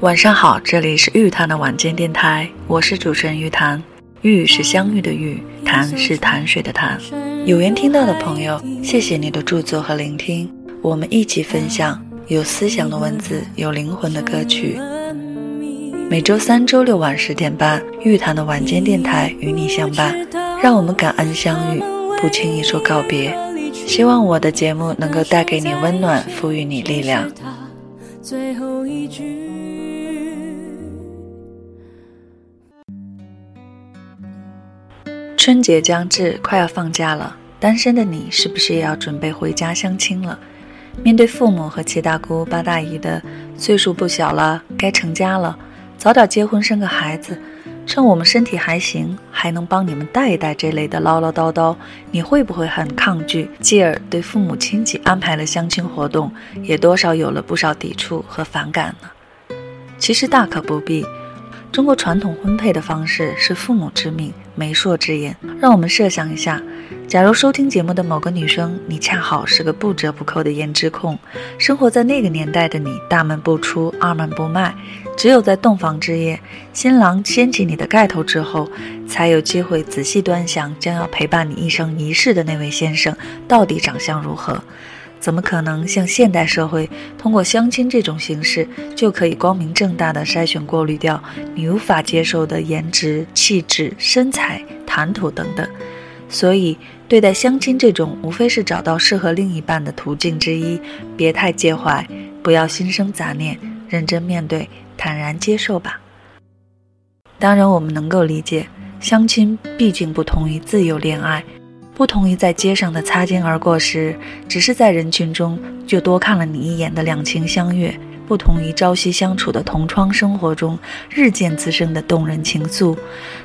晚上好，这里是玉谈的晚间电台，我是主持人玉谈。玉是相遇的玉，谈是潭水的谈。有缘听到的朋友，谢谢你的著作和聆听，我们一起分享有思想的文字，有灵魂的歌曲。每周三、周六晚十点半，玉谈的晚间电台与你相伴，让我们感恩相遇，不轻易说告别。希望我的节目能够带给你温暖，赋予你力量。最后一句。春节将至，快要放假了，单身的你是不是也要准备回家相亲了？面对父母和七大姑八大姨的岁数不小了，该成家了，早点结婚生个孩子，趁我们身体还行，还能帮你们带一带这类的唠唠叨叨，你会不会很抗拒？继而对父母亲戚安排了相亲活动，也多少有了不少抵触和反感呢？其实大可不必。中国传统婚配的方式是父母之命，媒妁之言。让我们设想一下，假如收听节目的某个女生，你恰好是个不折不扣的颜值控，生活在那个年代的你，大门不出，二门不迈，只有在洞房之夜，新郎掀起你的盖头之后，才有机会仔细端详将要陪伴你一生一世的那位先生到底长相如何。怎么可能像现代社会通过相亲这种形式就可以光明正大的筛选过滤掉你无法接受的颜值、气质、身材、谈吐等等？所以，对待相亲这种无非是找到适合另一半的途径之一，别太介怀，不要心生杂念，认真面对，坦然接受吧。当然，我们能够理解，相亲毕竟不同于自由恋爱。不同于在街上的擦肩而过时，只是在人群中就多看了你一眼的两情相悦；不同于朝夕相处的同窗生活中日渐滋生的动人情愫。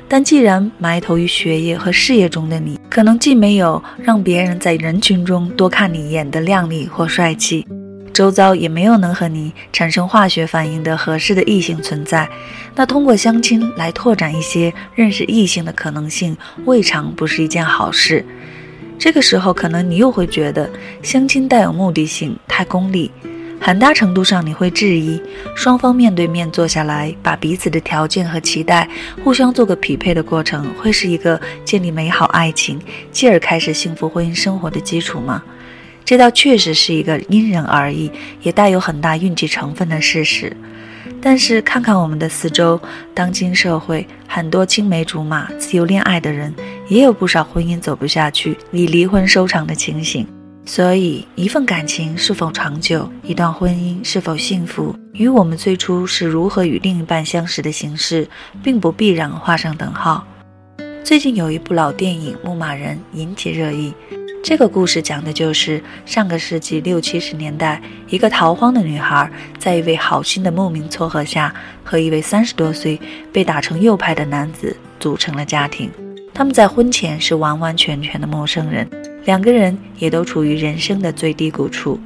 但既然埋头于学业和事业中的你，可能既没有让别人在人群中多看你一眼的靓丽或帅气。周遭也没有能和你产生化学反应的合适的异性存在，那通过相亲来拓展一些认识异性的可能性，未尝不是一件好事。这个时候，可能你又会觉得相亲带有目的性，太功利。很大程度上，你会质疑双方面对面坐下来，把彼此的条件和期待互相做个匹配的过程，会是一个建立美好爱情，继而开始幸福婚姻生活的基础吗？这倒确实是一个因人而异，也带有很大运气成分的事实。但是看看我们的四周，当今社会很多青梅竹马、自由恋爱的人，也有不少婚姻走不下去、以离婚收场的情形。所以，一份感情是否长久，一段婚姻是否幸福，与我们最初是如何与另一半相识的形式，并不必然画上等号。最近有一部老电影《牧马人》引起热议。这个故事讲的就是上个世纪六七十年代，一个逃荒的女孩，在一位好心的牧民撮合下，和一位三十多岁被打成右派的男子组成了家庭。他们在婚前是完完全全的陌生人，两个人也都处于人生的最低谷处，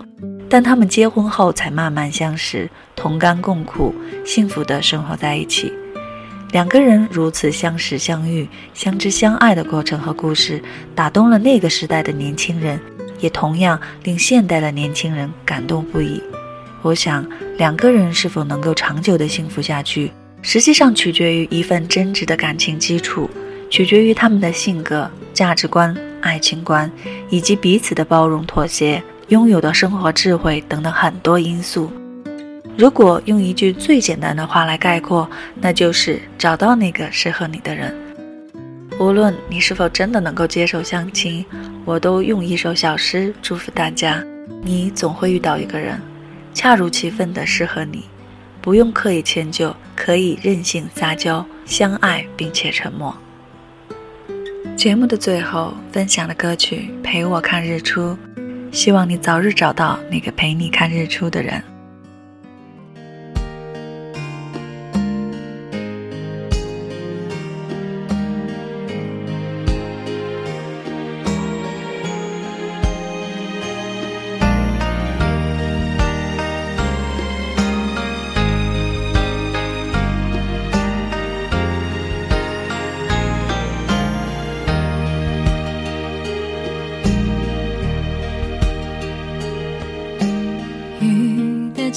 但他们结婚后才慢慢相识，同甘共苦，幸福的生活在一起。两个人如此相识、相遇、相知、相爱的过程和故事，打动了那个时代的年轻人，也同样令现代的年轻人感动不已。我想，两个人是否能够长久的幸福下去，实际上取决于一份真挚的感情基础，取决于他们的性格、价值观、爱情观，以及彼此的包容、妥协、拥有的生活智慧等等很多因素。如果用一句最简单的话来概括，那就是找到那个适合你的人。无论你是否真的能够接受相亲，我都用一首小诗祝福大家：你总会遇到一个人，恰如其分的适合你，不用刻意迁就，可以任性撒娇，相爱并且沉默。节目的最后分享的歌曲《陪我看日出》，希望你早日找到那个陪你看日出的人。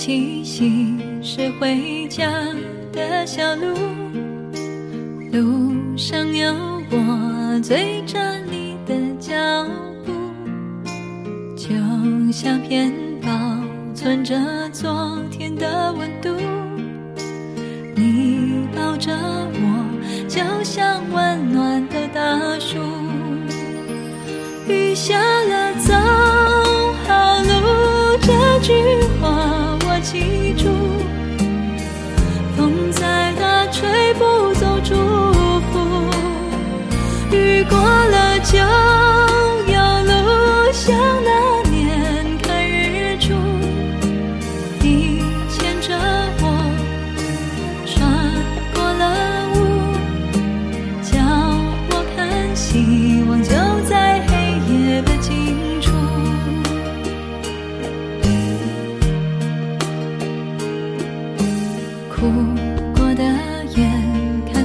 气息是回家的小路，路上有我追着你的脚步，就像片保存着昨天的温度。你抱着我，就像温暖的大树，雨下了。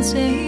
say